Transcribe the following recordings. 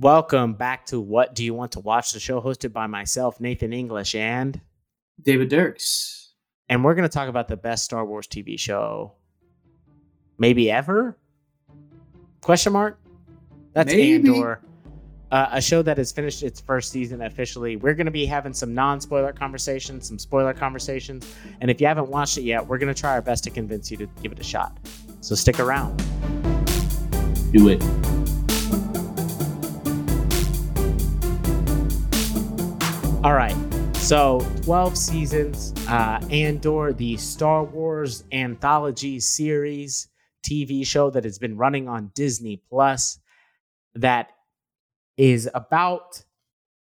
Welcome back to What Do You Want to Watch? The show hosted by myself, Nathan English, and David Dirks. And we're going to talk about the best Star Wars TV show maybe ever? Question mark? That's Maybe. Andor. Uh, a show that has finished its first season officially. We're going to be having some non spoiler conversations, some spoiler conversations. And if you haven't watched it yet, we're going to try our best to convince you to give it a shot. So stick around. Do it. All right. So, 12 seasons, uh, Andor, the Star Wars anthology series TV show that has been running on Disney Plus, that is about,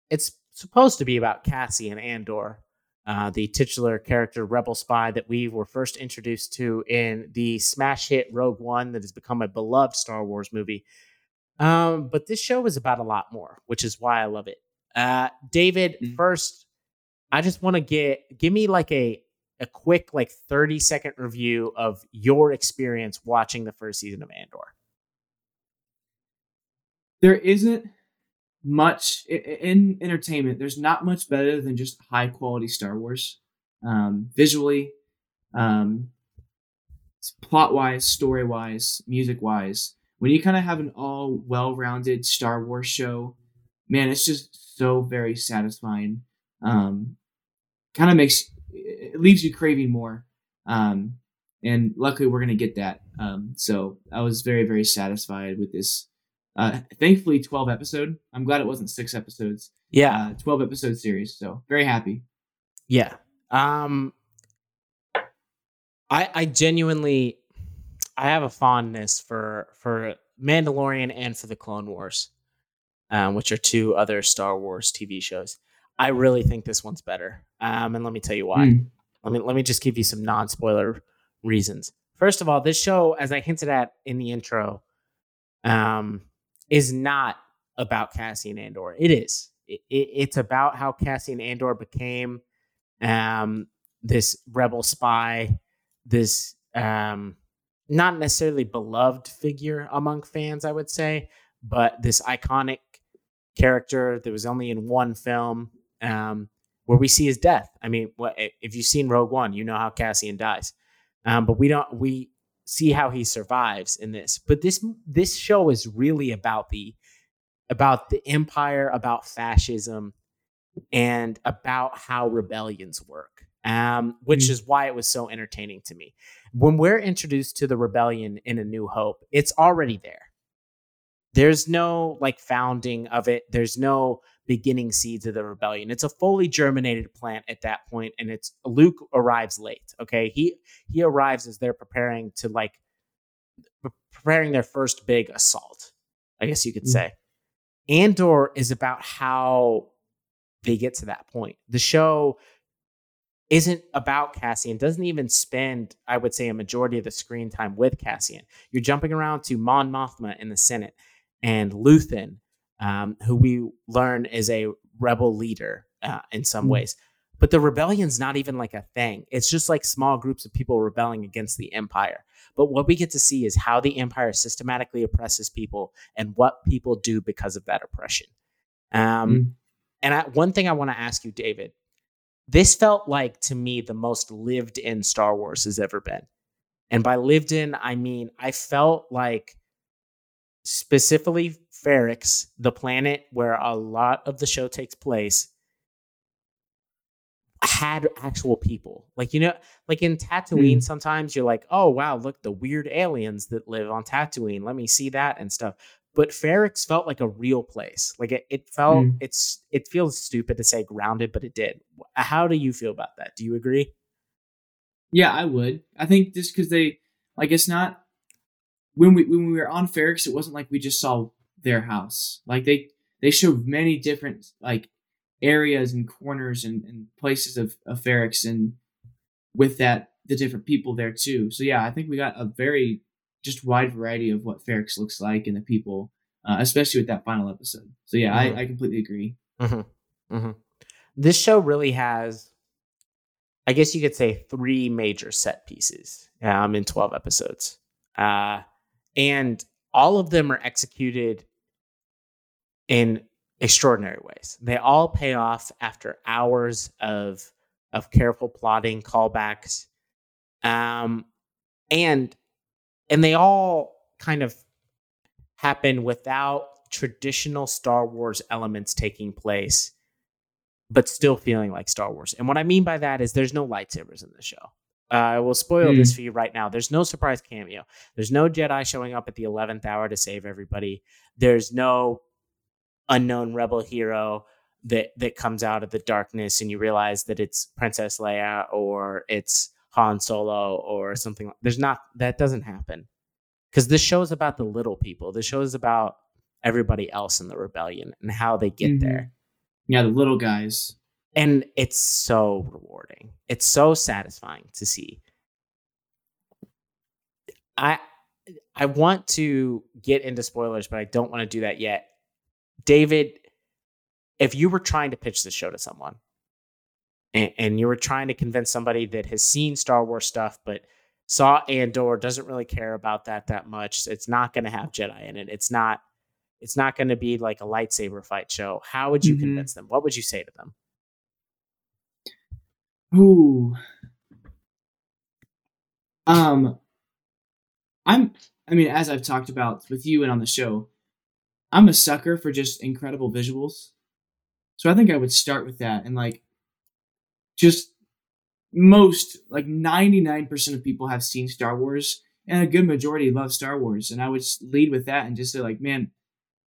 it's supposed to be about Cassian Andor, uh, the titular character rebel spy that we were first introduced to in the smash hit Rogue One that has become a beloved Star Wars movie. Um, but this show is about a lot more, which is why I love it. Uh, David, Mhm. first, I just want to get give me like a a quick like 30 second review of your experience watching the first season of Andor. There isn't much i- i- in entertainment. There's not much better than just high quality Star Wars, um, visually, um, plot wise, story wise, music wise. When you kind of have an all well rounded Star Wars show, man, it's just so very satisfying. Um, kind of makes it leaves you craving more. Um, and luckily, we're gonna get that. Um, so I was very very satisfied with this. Uh, thankfully, twelve episode. I'm glad it wasn't six episodes. Yeah. Uh, twelve episode series. So very happy. Yeah. Um I I genuinely I have a fondness for for Mandalorian and for the Clone Wars, um, which are two other Star Wars TV shows. I really think this one's better. Um, and let me tell you why. Mm. Let me let me just give you some non-spoiler reasons. First of all, this show, as I hinted at in the intro, um, is not about Cassian Andor. It is. It, it, it's about how Cassian Andor became um, this rebel spy, this um, not necessarily beloved figure among fans, I would say, but this iconic character that was only in one film um, where we see his death. I mean, what if you've seen Rogue One, you know how Cassian dies, um, but we don't. We see how he survives in this. But this this show is really about the about the empire, about fascism, and about how rebellions work. Um, which Mm. is why it was so entertaining to me. When we're introduced to the rebellion in A New Hope, it's already there. There's no like founding of it. There's no beginning seeds of the rebellion. It's a fully germinated plant at that point, and it's Luke arrives late. Okay, he he arrives as they're preparing to like preparing their first big assault. I guess you could Mm. say. Andor is about how they get to that point. The show isn't about Cassian, doesn't even spend, I would say, a majority of the screen time with Cassian. You're jumping around to Mon Mothma in the Senate and Luthen, um, who we learn is a rebel leader uh, in some Mm. ways. But the rebellion's not even like a thing. It's just like small groups of people rebelling against the Empire. But what we get to see is how the Empire systematically oppresses people and what people do because of that oppression. Um, Mm. and I, one thing I want to ask you, David, this felt like to me the most lived in Star Wars has ever been. And by lived in, I mean I felt like specifically Ferrix, the planet where a lot of the show takes place, had actual people. Like, you know, like in Tatooine, Hmm. sometimes you're like, oh, wow, look, the weird aliens that live on Tatooine. Let me see that and stuff. But Ferrix felt like a real place. Like it, it felt, Hmm. it's, it feels stupid to say grounded, but it did. How do you feel about that? Do you agree? Yeah, I would. I think just because they like it's not when we when we were on Ferrix, it wasn't like we just saw their house. Like they they showed many different like areas and corners and, and places of, of Ferrix and with that the different people there too. So yeah, I think we got a very just wide variety of what Ferrix looks like and the people, uh, especially with that final episode. So yeah, Mhm. I, I completely agree. Mm-hmm. Mm-hmm. This show really has, I guess you could say, three major set pieces um, in 12 episodes. Uh, and all of them are executed in extraordinary ways. They all pay off after hours of of careful plotting, callbacks, um, and and they all kind of happen without traditional Star Wars elements taking place, but still feeling like Star Wars. And what I mean by that is there's no lightsabers in the show. Uh, I will spoil mm. this for you right now. There's no surprise cameo. There's no Jedi showing up at the 11th hour to save everybody. There's no unknown rebel hero that that comes out of the darkness and you realize that it's Princess Leia or it's Han Solo or something. There's not that doesn't happen because this show is about the little people. This show is about everybody else in the rebellion and how they get mm-hmm. there. Yeah, the little guys. And it's so rewarding. It's so satisfying to see. I I want to get into spoilers, but I don't want to do that yet. David, if you were trying to pitch this show to someone and, and, you were trying to convince somebody that has seen Star Wars stuff but saw Andor, doesn't really care about that that much, it's not going to have Jedi in it. It's not it's not going to be like a lightsaber fight show. How would you mm-hmm. convince them? What would you say to them? Ooh. Um I'm I mean as I've talked about with you and on the show, I'm a sucker for just incredible visuals. So I think I would start with that and like just most like 99% of people have seen Star Wars and a good majority love Star Wars and I would lead with that and just say like man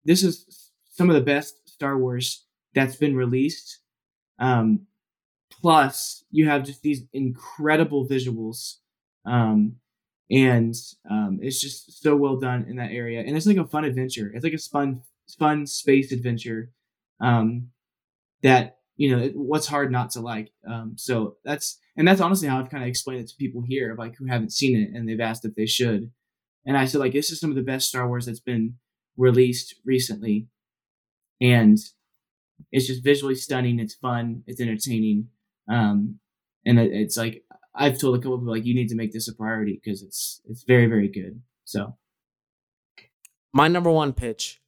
this is some of the best Star Wars that's been released um plus you have just these incredible visuals um and um, it's just so well done in that area. And it's like a fun adventure. It's like a fun fun space adventure um, that you know what's hard not to like. Um, so that's and that's honestly how i've kind of explained it to people here like who haven't seen it and they've asked if they should. And i said like this is some of the best star wars that's been released recently. And it's just visually stunning it's fun it's entertaining um, and it, it's like I've told a couple people like you need to make this a priority because it's it's very very good. So my number one pitch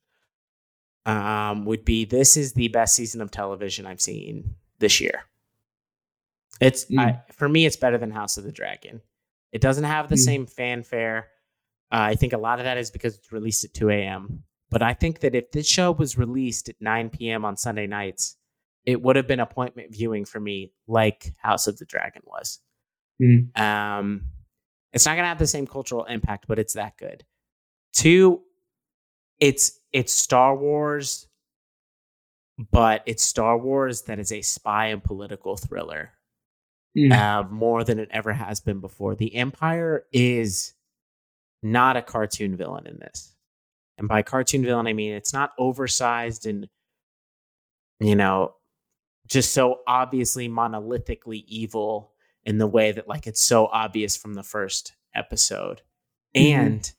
um, would be this is the best season of television I've seen this year. It's mm. I, for me, it's better than House of the Dragon. It doesn't have the mm. same fanfare. Uh, I think a lot of that is because it's released at 2 a.m. But I think that if this show was released at 9 p.m. on Sunday nights, it would have been appointment viewing for me, like House of the Dragon was. Mm. Um, it's not going to have the same cultural impact, but it's that good. Two, it's it's Star Wars, but it's Star Wars that is a spy and political thriller, mm. uh, more than it ever has been before. The Empire is not a cartoon villain in this, and by cartoon villain I mean it's not oversized and you know just so obviously monolithically evil in the way that like it's so obvious from the first episode. Mm-hmm. and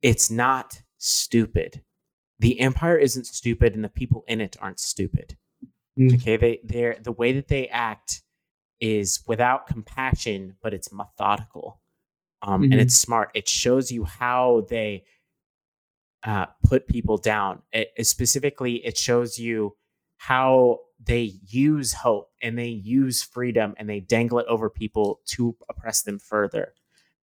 it's not stupid. The empire isn't stupid and the people in it aren't stupid. Mm-hmm. okay? They they're the way that they act is without compassion but it's methodical. Um, mm-hmm. and it's smart. It shows you how they uh, put people down. It, it specifically it shows you how they use hope and they use freedom and they dangle it over people to oppress them further.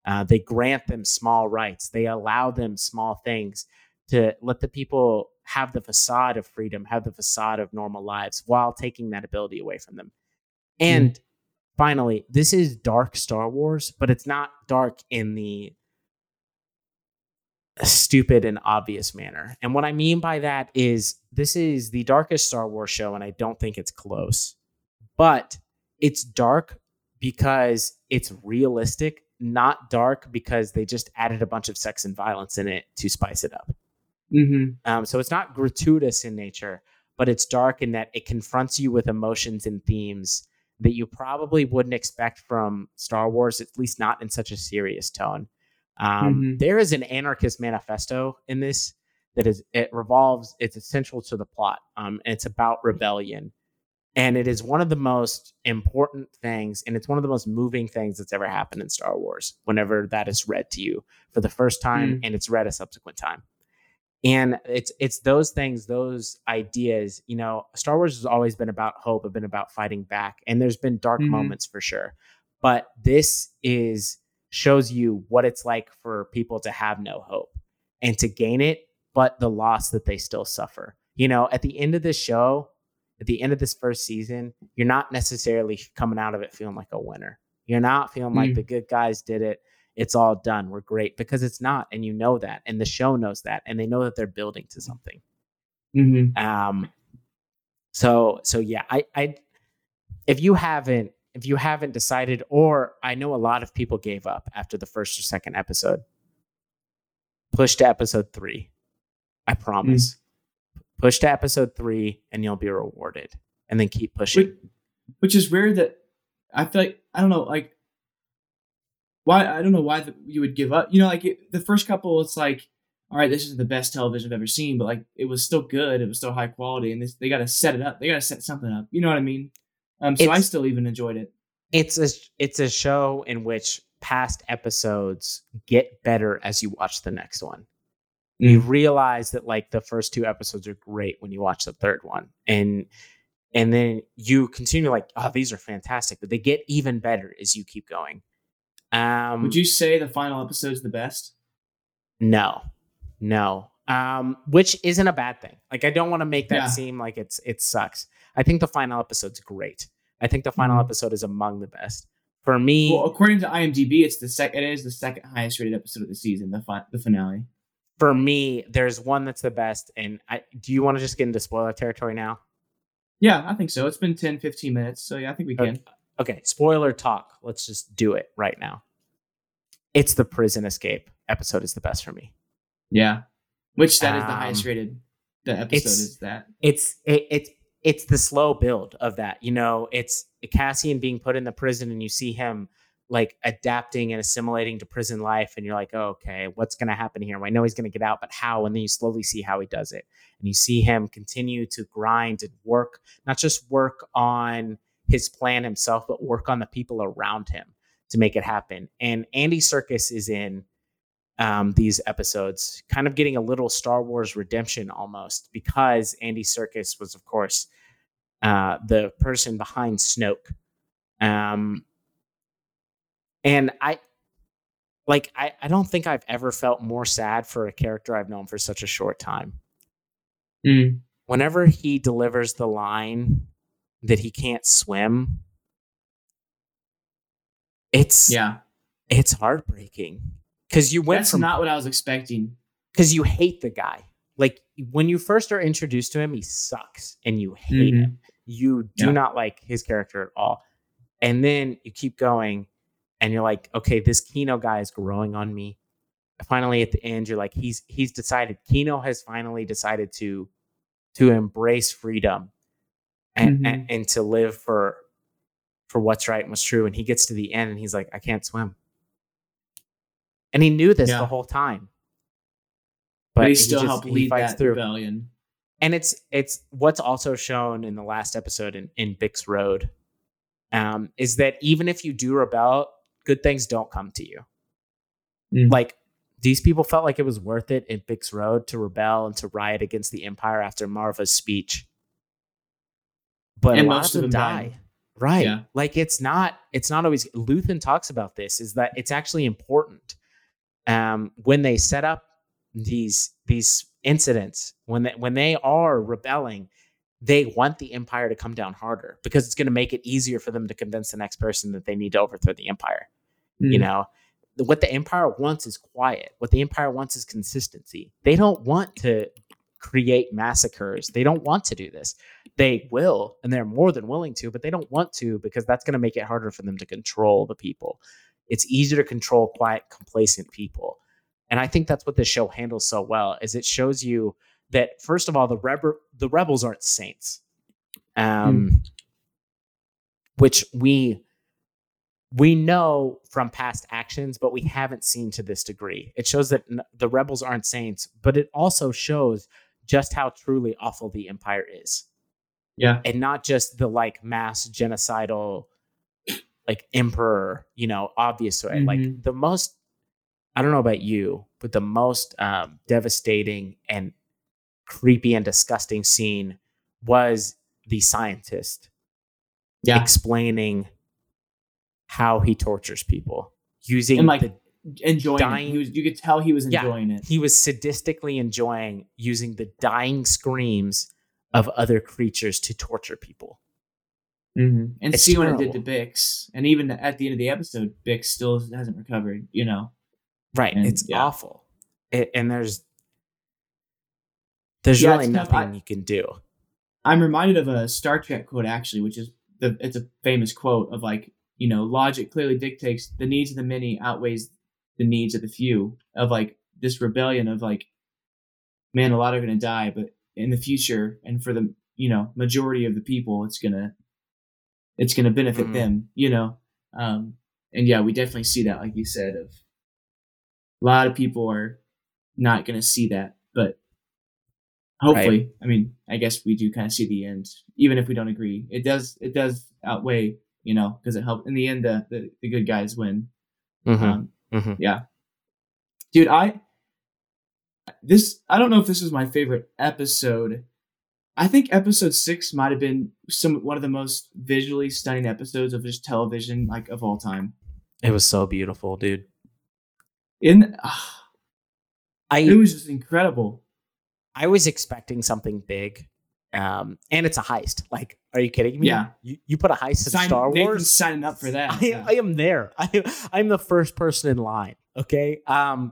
Uh, they grant them small rights. They allow them small things to let the people have the facade of freedom, have the facade of normal lives while taking that ability away from them. And mm. finally, this is dark Star Wars, but it's not dark in the stupid and obvious manner. And what I mean by that is this is the darkest Star Wars show, and I don't think it's close. But it's dark because it's realistic, not dark because they just added a bunch of sex and violence in it to spice it up. Mm-hmm. Um, so it's not gratuitous in nature, but it's dark in that it confronts you with emotions and themes that you probably wouldn't expect from Star Wars, at least not in such a serious tone. Um, mm-hmm. there is an anarchist manifesto in this that is it revolves. It's essential to the plot. Um, and it's about rebellion, and it is one of the most important things, and it's one of the most moving things that's ever happened in Star Wars. Whenever that is read to you for the first time, mm. and it's read a subsequent time, and it's it's those things those ideas you know star wars has always been about hope have been about fighting back and there's been dark Mhm. moments for sure but this is shows you what it's like for people to have no hope and to gain it but the loss that they still suffer you know at the end of this show at the end of this first season you're not necessarily coming out of it feeling like a winner you're not feeling like Mm. the good guys did it it's all done. We're great because it's not, and you know that, and the show knows that, and they know that they're building to something. Mm-hmm. Um, so so yeah, I I if you haven't if you haven't decided, or I know a lot of people gave up after the first or second episode, push to episode three. I hmm. promise. Push to episode three, and you'll be rewarded, and then keep pushing. Which, which is weird that I feel like I don't know like why I don't know why the, you would give up. You know, like it, the first couple, it's like, all right, this is the best television I've ever seen, but like it was still good, it was still high quality, and this, they got to set it up. They got to set something up. You know what I mean? Um, so I still even enjoyed it. it's a it's a show in which past episodes get better as you watch the next one. You realize that like the first two episodes are great when you watch the third one, and and then you continue like, oh, these are fantastic, but they get even better as you keep going. Um, Would you say the final episode's the best? No, no. Um, which isn't a bad thing. Like I don't want to make that Yeah. seem like it's it sucks. I think the final episode's great. I think the final Mhm. episode is among the best. For me, Well, according to IMDb, it's the sec- It is the second highest rated episode of the season, the fi- the finale. for me, there's one that's the best. And I do you want to just get into spoiler territory now? Yeah, I think so. It's been 10, 15 minutes, so yeah, I think we can. Okay, spoiler talk. Let's just do it right now. It's the prison escape episode is the best for me. Yeah, which that is the highest Um, rated. The episode is that. it's it, it it's the slow build of that you know it's cassian being put in the prison and you see him like adapting and assimilating to prison life and you're like oh, okay what's going to happen here? I know he's going to get out but how? And then you slowly see how he does it. And you see him continue to grind and work not just work on his plan himself but work on the people around him to make it happen. And Andy Serkis is in um, these episodes, kind of getting a little Star Wars redemption almost, because Andy Serkis was, of course, uh, the person behind Snoke. Um, and I, like, I, I don't think I've ever felt more sad for a character I've known for such a short time. Mm. Whenever he delivers the line that he can't swim, it's Yeah, it's heartbreaking because you went that's from not what I was expecting. because you hate the guy. Like when you first are introduced to him, he sucks and you hate Mhm. him. You do Yeah. not like his character at all. And then you keep going and you're like, okay, this Kino guy is growing on me. Finally, at the end, you're like, he's he's decided. Kino has finally decided to to embrace freedom and, Mhm. and and to live for for what's right and what's true. And he gets to the end and he's like, I can't swim. And he knew this Yeah. the whole time. But, he just- still helped he lead fights that through rebellion. and it's it's what's also shown in the last episode in, in Bix Road um, is that even if you do rebel, good things don't come to you. Mm. Like these people felt like it was worth it in Bix Road to rebel and to riot against the Empire after Marva's speech. But And a lot most of of them them die. died. Right. Yeah. Like it's not it's not always Luthen talks about this is that it's actually important um when they set up these these incidents when they, when they are rebelling they want the empire to come down harder because it's going to make it easier for them to convince the next person that they need to overthrow the empire you Mm. know? What the empire wants is quiet. What the empire wants is consistency. They don't want to create massacres. They don't want to do this. They will and they're more than willing to but they don't want to because that's going to make it harder for them to control the people it's easier to control quiet complacent people. And i think that's what this show handles so well is it shows you that first of all the rebel the rebels aren't saints. Um which we we know from past actions but we haven't seen to this degree. It shows that n- the rebels aren't saints but it also shows just how truly awful the empire is. Yeah. and not just the like mass genocidal like emperor you know obvious way like Mhm. the most I don't know about you, but the most um, devastating and creepy and disgusting scene was the scientist Yeah. explaining how he tortures people using And, like, the enjoying dying- He was, you could tell he was Yeah. enjoying it. he was sadistically enjoying using the dying screams of other creatures to torture people. Mm-hmm. And It's see what it did to. Bix. And even at the end of the episode, Bix still hasn't recovered, you know. Right. And, it's yeah. awful. It, and there's there's Yeah, really nothing I- you can do. I'm reminded of a Star Trek quote actually, which is the it's a famous quote of like, you know, logic clearly dictates the needs of the many outweighs the needs of the few. Of like this rebellion of like, man, a lot are gonna die, but in the future and for the you know majority of the people, it's gonna it's gonna benefit Mhm. them, you know. Um, and yeah, we definitely see that, like you said, of a lot of people are not gonna see that, but hopefully i mean i guess we do kind of see the end even if we don't agree it does it does outweigh you know because it helped in the end the, the, the good guys win Mhm, um mhm. yeah dude i this i don't know if this is my favorite episode i think episode six might have been some one of the most visually stunning episodes of just television like of all time It was so beautiful, dude. in ah, it was just incredible I was expecting something big. Um, and it's a heist. Like, are you kidding me? Yeah. You, you put a heist in Sign- Star Nathan's Wars? signing up for that I, yeah. I am there. I, I'm the first person in line. Okay. Um,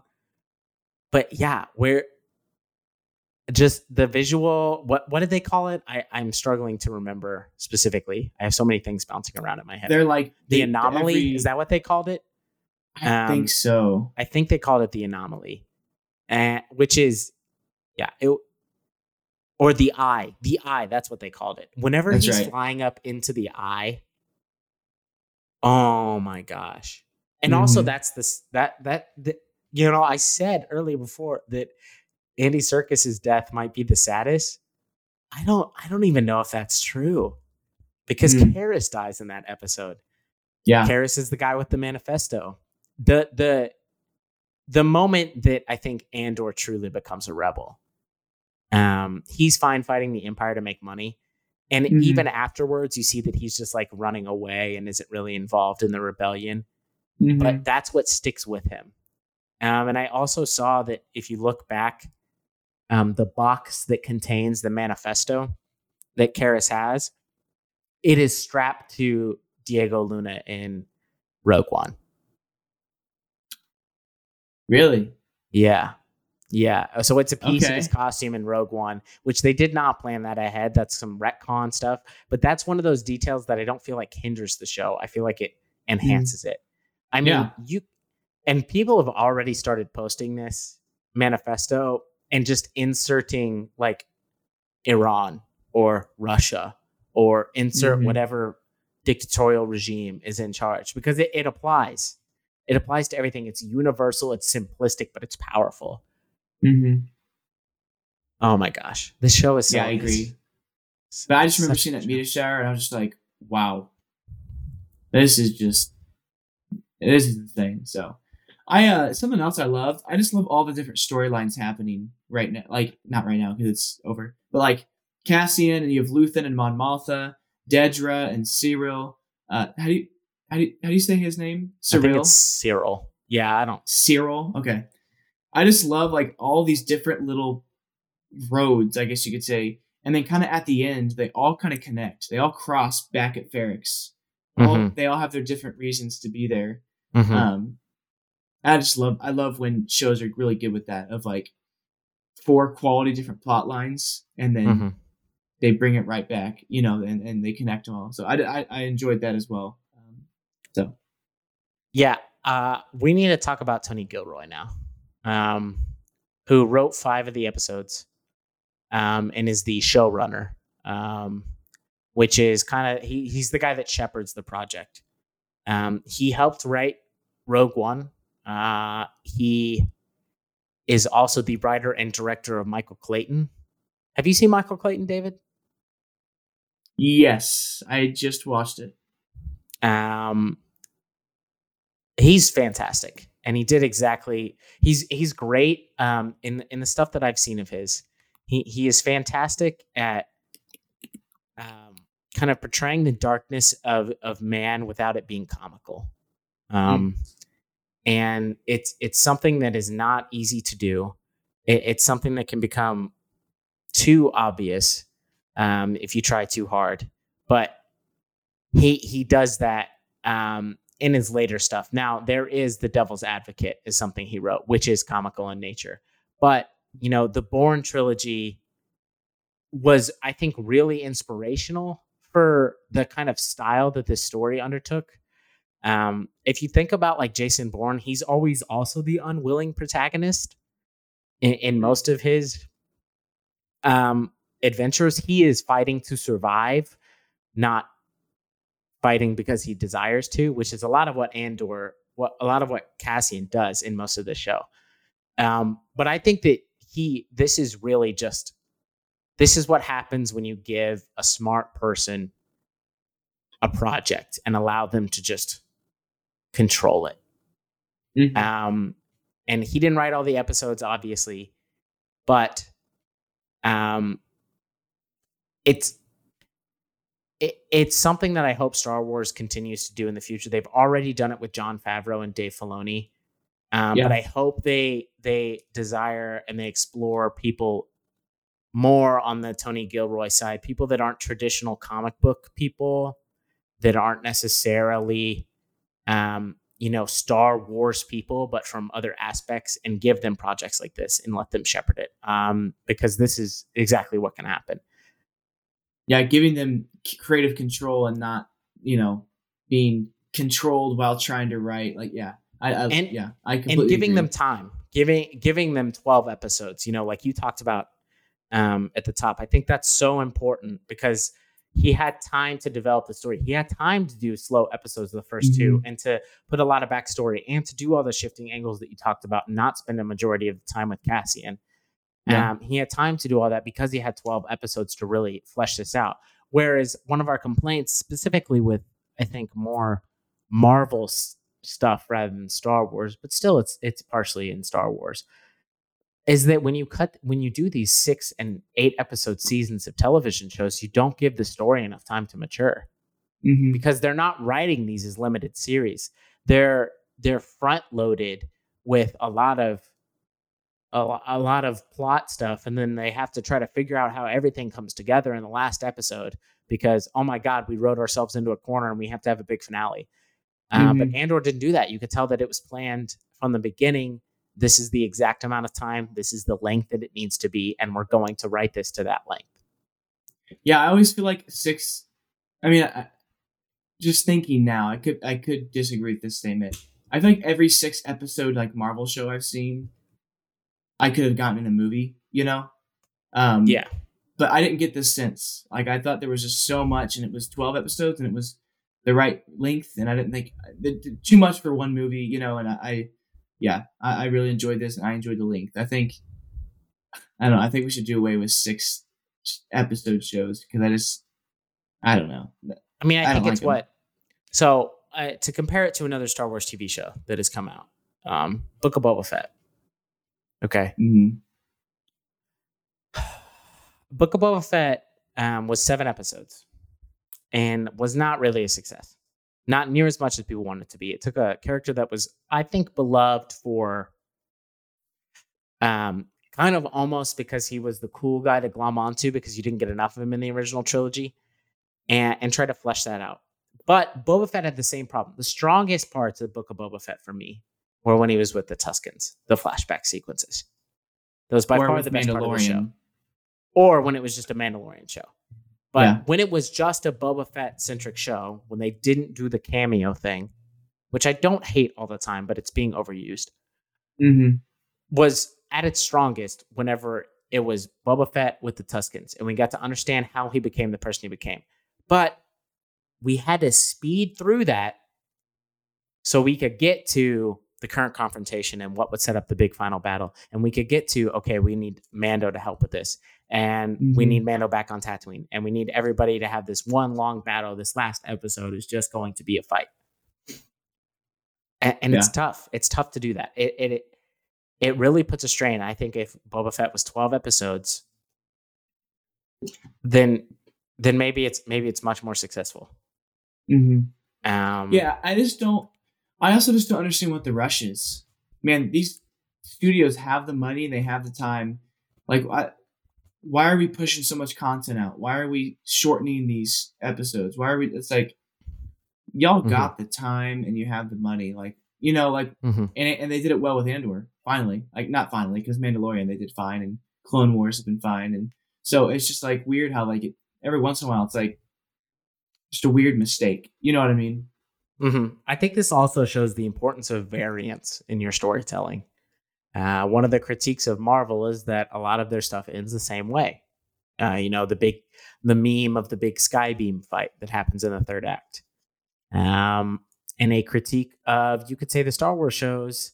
but yeah, we're just the visual. What what did they call it? I I'm struggling to remember specifically. I have so many things bouncing around in my head. they're like the they- anomaly every- is that what they called it? i um, think so I think they called it the anomaly, and which is yeah it. Or the eye, the eye. That's what they called it. Whenever That's he's right. flying up into the eye, oh my gosh! And also, Mhm. that's this that that that you know I said earlier before that Andy Serkis's death might be the saddest. I don't I don't even know if that's true because Mm. Karis dies in that episode. yeah Karis is the guy with the manifesto. The the the moment that I think Andor truly becomes a rebel. Um, he's fine fighting the Empire to make money. And Mhm. even afterwards, you see that he's just like running away and isn't really involved in the rebellion. Mhm. But that's what sticks with him. Um, and I also saw that if you look back, um, the box that contains the manifesto that Karis has, it is strapped to Diego Luna in Rogue One. really Yeah. Yeah. Uh, So it's a piece of his costume in Rogue One, which they did not plan that ahead. That's some retcon stuff. But that's one of those details that I don't feel like hinders the show. I feel like it enhances it. I mean, Yeah. you and people have already started posting this manifesto and just inserting like Iran or Russia or insert Mhm. whatever dictatorial regime is in charge because it, it applies. It applies to everything. It's universal, it's simplistic, but it's powerful. mm-hmm. Oh my gosh. This show is so yeah i agree but i just remember such seeing that meteor shower and i was just like wow this is just this is insane so i uh something else i love i just love all the different storylines happening right now like not right now because it's over but like cassian and you have luthen and mon Mothma, dedra and Syril uh how do you how do you, how do you say his name I think Syril it's Syril. Yeah, I don't. Syril. Okay. I just love like all these different little roads, I guess you could say. And then kind of at the end, they all kind of connect. They all cross back at Ferrix. All, Mhm. They all have their different reasons to be there. Mhm. Um, I just love I love when shows are really good with that of like four quality different plot lines and then Mhm. they bring it right back, you know, and, and they connect them all. So I, I, I enjoyed that as well. Um, so Yeah, uh, we need to talk about Tony Gilroy now, um, who wrote five of the episodes um, and is the showrunner, um, which is kind of he, he's the guy that shepherds the project. Um, he helped write Rogue One. Uh, he is also the writer and director of Michael Clayton. Have you seen Michael Clayton, David? yes, I just watched it. Um, he's fantastic, and he did exactly. He's he's great um, in in the stuff that I've seen of his. He he is fantastic at um, kind of portraying the darkness of of man without it being comical. Um, mm. And it's it's something that is not easy to do. It, it's something that can become too obvious um, if you try too hard. But he he does that um, in his later stuff. Now there is the Devil's Advocate is something he wrote, which is comical in nature. But you know, the Bourne trilogy was, I think, really inspirational for the kind of style that this story undertook. Um, if you think about like Jason Bourne, he's always also the unwilling protagonist in, in most of his um, adventures. He is fighting to survive, not fighting because he desires to, which is a lot of what Andor, what a lot of what Cassian does in most of the show. Um, but I think that he, this is really just, this is what happens when you give a smart person a project and allow them to just control it. Mm-hmm. Um, and he didn't write all the episodes, obviously, but um, it's it, it's something that I hope Star Wars continues to do in the future. They've already done it with Jon Favreau and Dave Filoni, um, yeah. but I hope they they desire and they explore people more on the Tony Gilroy side, people that aren't traditional comic book people, that aren't necessarily, um, you know, Star Wars people, but from other aspects, and give them projects like this and let them shepherd it, um, because this is exactly what can happen yeah, giving them creative control and not, you know, being controlled while trying to write. Like, yeah, I, I and, yeah, I completely and giving agree. them time, giving giving them twelve episodes. You know, like you talked about um, at the top. I think that's so important because he had time to develop the story. He had time to do slow episodes of the 1st mm-hmm. two and to put a lot of backstory and to do all the shifting angles that you talked about, not spend a majority of the time with Cassian. Yeah. Um, he had time to do all that because he had 12 episodes to really flesh this out. Whereas one of our complaints, specifically with, I think, more Marvel s- stuff rather than Star Wars, but still it's it's partially in Star Wars, is that when you cut when you do these six and eight episode seasons of television shows, you don't give the story enough time to mature. Mm-hmm. Because they're not writing these as limited series. They're they're front loaded with a lot of a, a lot of plot stuff and then they have to try to figure out how everything comes together in the last episode because oh my god we wrote ourselves into a corner and we have to have a big finale uh, mm-hmm. but andor didn't do that you could tell that it was planned from the beginning this is the exact amount of time this is the length that it needs to be and we're going to write this to that length yeah i always feel like six i mean I, just thinking now i could i could disagree with this statement i feel like every six episode like marvel show i've seen I could have gotten in a movie, you know? Um, yeah. But I didn't get this sense. Like, I thought there was just so much, and it was 12 episodes, and it was the right length, and I didn't think too much for one movie, you know? And I, I yeah, I, I really enjoyed this, and I enjoyed the length. I think, I don't know, I think we should do away with six episode shows because I just, I don't know. I mean, I, I think it's like what. So, uh, to compare it to another Star Wars TV show that has come out, um, Book of Boba Fett Okay. Mm-hmm. Book of Boba Fett um, was seven episodes and was not really a success. Not near as much as people wanted it to be. It took a character that was, I think, beloved for um, kind of almost because he was the cool guy to glom onto because you didn't get enough of him in the original trilogy and, and try to flesh that out. But Boba Fett had the same problem. The strongest parts of the Book of Boba Fett for me were when he was with the Tuskens, the flashback sequences. Those by or far the best part of the show. Or when it was just a Mandalorian show. But yeah. when it was just a Boba Fett centric show, when they didn't do the cameo thing, which I don't hate all the time, but it's being overused, mm-hmm. was at its strongest whenever it was Boba Fett with the Tuskens, and we got to understand how he became the person he became. But we had to speed through that so we could get to the current confrontation and what would set up the big final battle. And we could get to, okay, we need Mando to help with this. And mm-hmm. we need Mando back on Tatooine. And we need everybody to have this one long battle. This last episode is just going to be a fight. and, and it's tough. It's tough to do that. It, it it really puts a strain. I think if Boba Fett was twelve episodes, then then maybe it's maybe it's much more successful. Mm-hmm. Um, Yeah, I just don't. I also just don't understand what the rush is. Man, these studios have the money, they have the time. Like, I, why are we pushing so much content out? Why are we shortening these episodes? Why are we? It's like y'all Mhm. got the time and you have the money. Like, you know, like, mhm. and and they did it well with Andor. Finally, like not finally, because Mandalorian they did fine, and Clone Wars have been fine, and so it's just like weird how like it, every once in a while it's like just a weird mistake. You know what I mean? Hmm I think this also shows the importance of variance in your storytelling. Uh, one of the critiques of Marvel is that a lot of their stuff ends the same way. Uh, you know, the big, the meme of the big skybeam fight that happens in the third act. Um, and a critique of, you could say, the Star Wars shows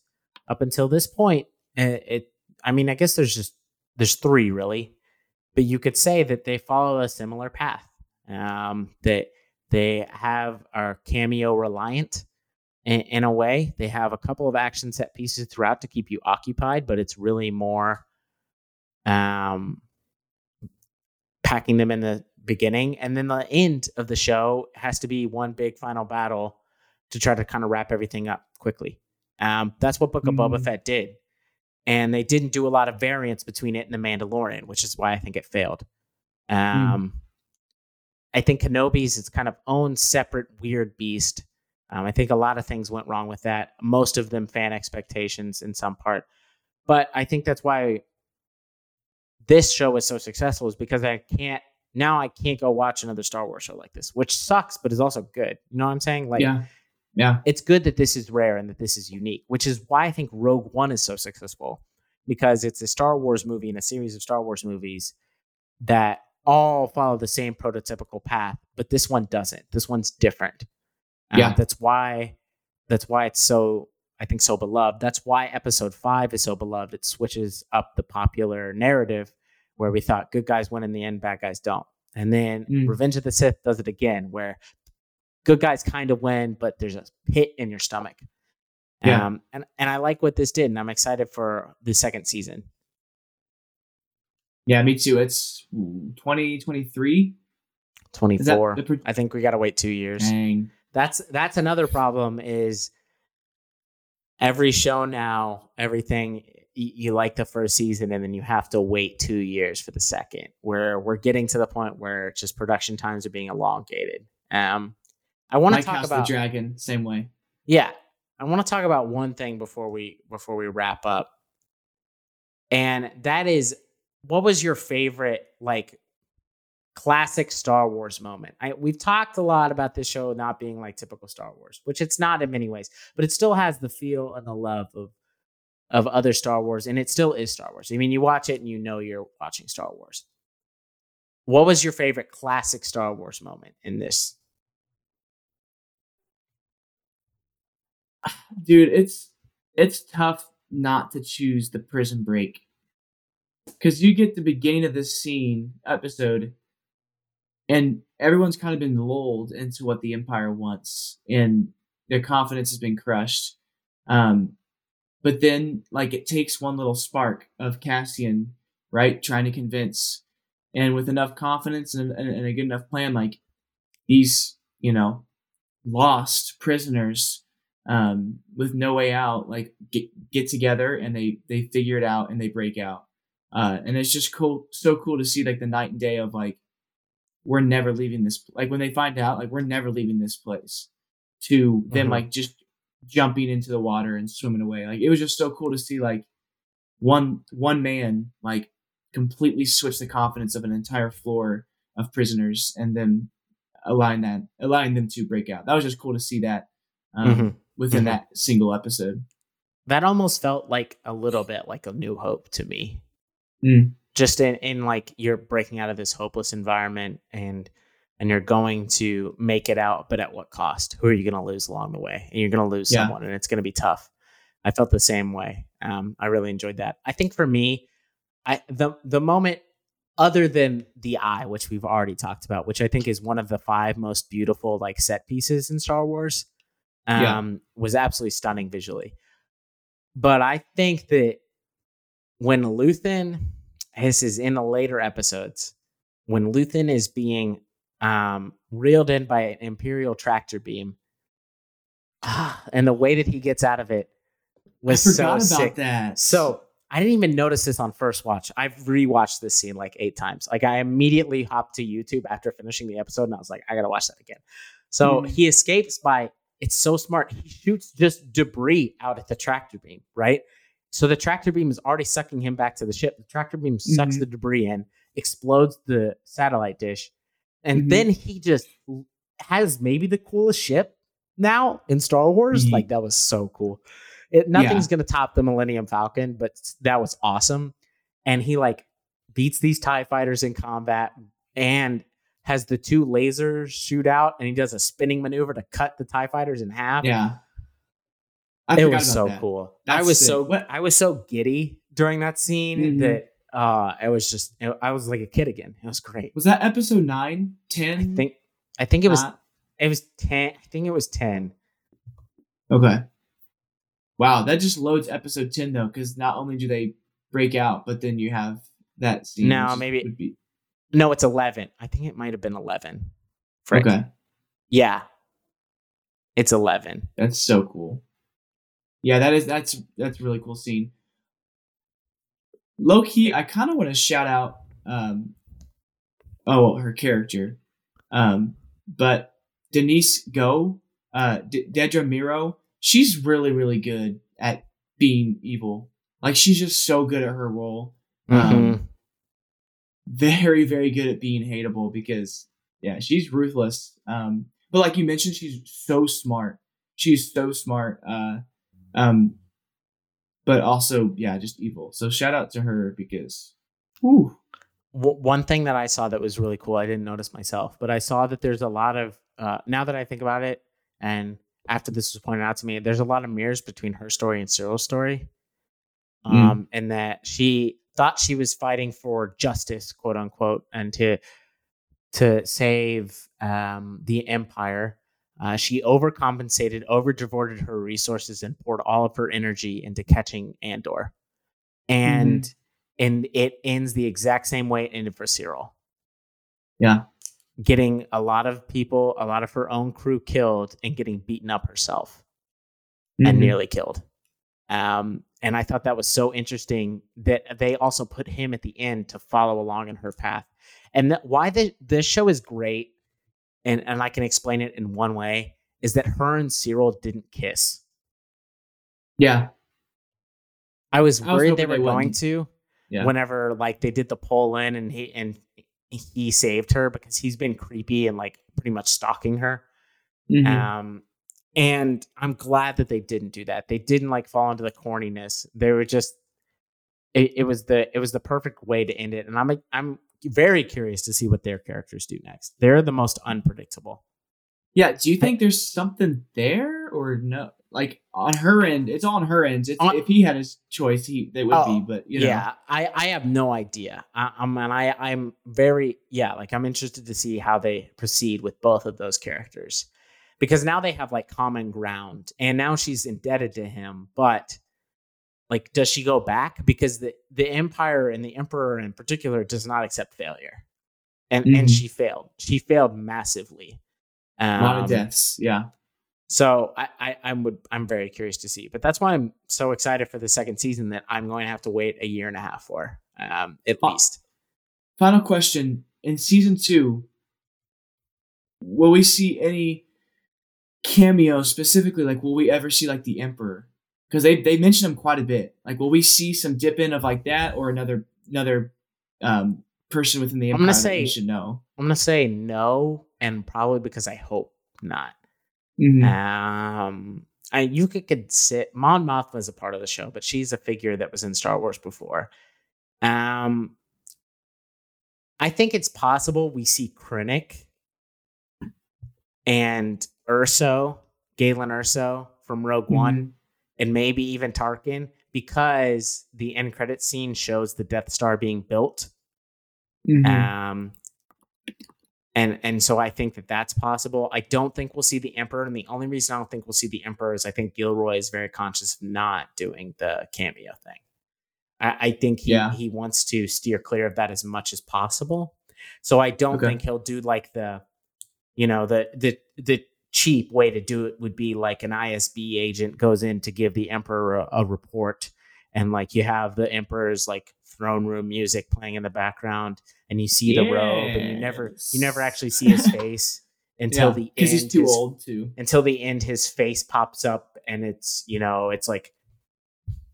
up until this point. It, it I mean, I guess there's just there's three really, but you could say that they follow a similar path. Um, that they have are cameo reliant in, in a way. They have a couple of action set pieces throughout to keep you occupied, but it's really more um, packing them in the beginning. And then the end of the show has to be one big final battle to try to kind of wrap everything up quickly. Um, that's what Book of Boba Mm. Fett did. And they didn't do a lot of variance between it and The Mandalorian, which is why I think it failed. Um, I think Kenobi's its kind of own separate weird beast. Um, I think a lot of things went wrong with that. Most of them fan expectations in some part, but I think that's why this show was so successful is because I can't now I can't go watch another Star Wars show like this, which sucks, but is also good. You know what I'm saying? Like, yeah, yeah, it's good that this is rare and that this is unique, which is why I think Rogue One is so successful because it's a Star Wars movie and a series of Star Wars movies that all follow the same prototypical path, but this one doesn't. This one's different. Um, Yeah. that's why that's why it's so I think so beloved. That's why episode 5 is so beloved. It switches up the popular narrative where we thought good guys win in the end, bad guys don't. And then Mm. Revenge of the Sith does it again where good guys kind of win, but there's a pit in your stomach. Yeah. Um, and, and I like what this did, and I'm excited for the second season. Yeah. Me too. It's 2023. 24. pro- I think we got to wait two years. Dang. That's that's another problem is every show now, everything you like the first season and then you have to wait two years for the second. Where we're getting to the point where just production times are being elongated. Um, I want to talk House about the Dragon, same way. Yeah. I want to talk about one thing before we before we wrap up. And that is what was your favorite like classic Star Wars moment? I we've talked a lot about this show not being like typical Star Wars, which it's not in many ways, but it still has the feel and the love of of other Star Wars and it still is Star Wars. I mean, you watch it and you know you're watching Star Wars. What was your favorite classic Star Wars moment in this? dude it's it's tough not to choose the prison break because you get the beginning of this scene episode and everyone's kind of been lulled into what the empire wants and their confidence has been crushed um but then like it takes one little spark of cassian right trying to convince and with enough confidence and, and, and a good enough plan like these you know lost prisoners um, with no way out, like get get together and they they figure it out and they break out. Uh, and it's just cool, so cool to see like the night and day of like we're never leaving this. Like when they find out, like we're never leaving this place. To them, Mhm. like just jumping into the water and swimming away. Like it was just so cool to see like one one man like completely switch the confidence of an entire floor of prisoners and then allowing that allowing them to break out. That was just cool to see that. Um, Mhm. within Mhm. that single episode. that almost felt like a little bit like a new hope to me Mm. just in, in like you're breaking out of this hopeless environment and and you're going to make it out but at what cost who are you going to lose along the way and you're going to lose Yeah. someone and it's going to be tough i felt the same way um, i really enjoyed that i think for me i the the moment other than the eye which we've already talked about which i think is one of the five most beautiful like set pieces in star wars Yeah. um, was absolutely stunning visually. But I think that when Luthen, this is in the later episodes, when Luthen is being um, reeled in by an Imperial tractor beam, ah, and the way that he gets out of it was I so forgot about sick. that. So I didn't even notice this on first watch. I've rewatched this scene like eight times. Like I immediately hopped to YouTube after finishing the episode and I was like, I gotta watch that again. So Mhm. he escapes by it's so smart. He shoots just debris out at the tractor beam, right? So the tractor beam is already sucking him back to the ship. The tractor beam sucks Mhm. the debris in, explodes the satellite dish, and Mhm. then he just has maybe the coolest ship now in Star Wars. Ye- Like that was so cool. It, nothing's gonna top the Millennium Falcon, but that was awesome. And he like beats these Tie fighters in combat and has the two lasers shoot out, and he does a spinning maneuver to cut the Tie fighters in half. yeah, I it was so that. cool. I was sick. so What- I was so giddy during that scene Mhm. that uh, it was just I was like a kid again. It was great. Was that episode nine, ten? I think I think it was Not? it was ten. I think it was ten. Okay. Wow, that just loads episode ten though, because not only do they break out, but then you have that scene. No, maybe- be No, it's eleven. I think it might have been eleven. Frick. okay. Yeah, it's eleven. That's so cool. Yeah, that is that's that's a really cool scene. Low key, I kind of want to shout out. Um, oh, well, her character, um, but Denise Go, uh, D- Dedra Meero, she's really really good at being evil. Like she's just so good at her role. Um, Mhm. very very good at being hateable because yeah she's ruthless um but like you mentioned she's so smart she's so smart uh um but also yeah just evil so shout out to her because whew, one thing that I saw that was really cool, I didn't notice myself, but I saw that there's a lot of, uh, now that I think about it, and after this was pointed out to me, there's a lot of mirrors between her story and Syril's story. Mm. Um, and that she thought she was fighting for justice, quote unquote, and to to save um, the empire. Uh, she overcompensated, overdevoted her resources, and poured all of her energy into catching Andor. And and it ends the exact same way it ended for Syril. yeah Getting a lot of people, a lot of her own crew killed, and getting beaten up herself and Mhm. nearly killed. Um, and I thought that was so interesting that they also put him at the end to follow along in her path. And that why the this show is great, and and I can explain it in one way is that her and Syril didn't kiss. yeah I was I was worried they were they going to. Yeah. Whenever like they did the pull in and he and he saved her because he's been creepy and like pretty much stalking her. Mhm. Um, and I'm glad that they didn't do that. They didn't like fall into the corniness. They were just it, it was the it was the perfect way to end it. And I'm I'm very curious to see what their characters do next. They're the most unpredictable. yeah do you think there's something there or no like on her end it's on her end it's, On- if he had his choice he they would Oh, be but you know yeah, I I have no idea. I, I'm and I I'm very yeah like I'm interested to see how they proceed with both of those characters because now they have like common ground and now she's indebted to him, but like does she go back because the the empire and the emperor in particular does not accept failure, and and Mhm. she failed. She failed massively. a lot Um, of deaths yeah so I, I I'm would I'm very curious to see, but that's why I'm so excited for the second season that I'm going to have to wait a year and a half for, um, at Oh. least. Final question: In season two, will we see any cameo specifically? Like, will we ever see like the Emperor? Because they they mention him quite a bit. Like, will we see some dip in of like that or another another um, person within the empire I'm gonna that say- we should know? I'm gonna say no, and probably because I hope not. Mhm. Um, I you could consider Mon Mothma is a part of the show, but she's a figure that was in Star Wars before. Um, I think it's possible we see Krennic and Erso, Galen Erso from Rogue One. And maybe even Tarkin because the end credit scene shows the Death Star being built. Mhm. Um, and and so I think that that's possible. I don't think we'll see the Emperor, and the only reason I don't think we'll see the Emperor is I think Gilroy is very conscious of not doing the cameo thing. I, I think he Yeah. he wants to steer clear of that as much as possible. So I don't Okay. think he'll do like the, you know, the the the cheap way to do it would be like an ISB agent goes in to give the Emperor a, a report, and like you have the Emperor's like throne room music playing in the background and you see the robe and you never you never actually see his face until the end because he's too his- old too. until the end his face pops up and it's you know it's like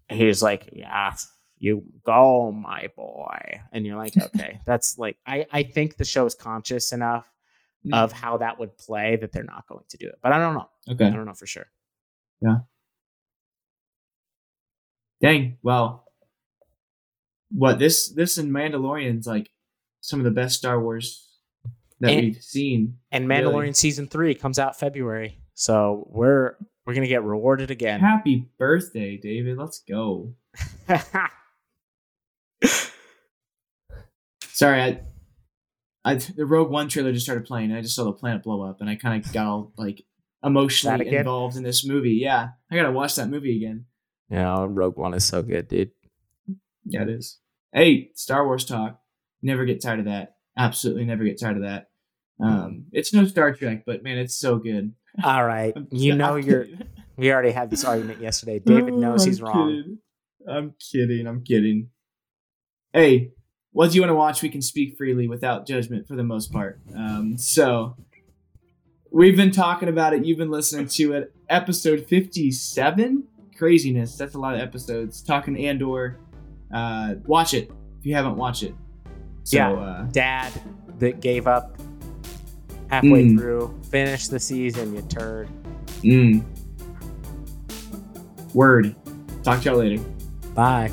he's like yeah you go my boy and you're like okay that's like i i think the show is conscious enough of mm. how that would play that they're not going to do it but i don't know Okay. i don't know for sure Yeah. Dang. Well, what this this and Mandalorian's like some of the best Star Wars that And- we've seen. and Really? mandalorian season three comes out february so we're we're gonna get rewarded again Happy birthday, David. Let's go. Sorry, I, I the Rogue One trailer just started playing. And I just saw the planet blow up, and I kind of got all like emotionally involved in this movie. Yeah, I gotta watch that movie again. yeah rogue one is so good dude Yeah, it is. Hey, Star Wars talk. Never get tired of that. Absolutely never get tired of that. Um, it's no Star Trek, but man, it's so good. all right you know I'm you're kidding. we already had this argument yesterday david knows I'm he's wrong. I'm kidding. I'm kidding. Hey, what do you want to watch? We can speak freely without judgment for the most part. Um, so we've been talking about it. You've been listening to it. Episode 57. Craziness. That's a lot of episodes. Talking Andor. Uh, watch it if you haven't watched it. So, Yeah. Uh, dad that gave up halfway Mm. through, finished the season, you turd. mm. Word. Talk to y'all later. Bye.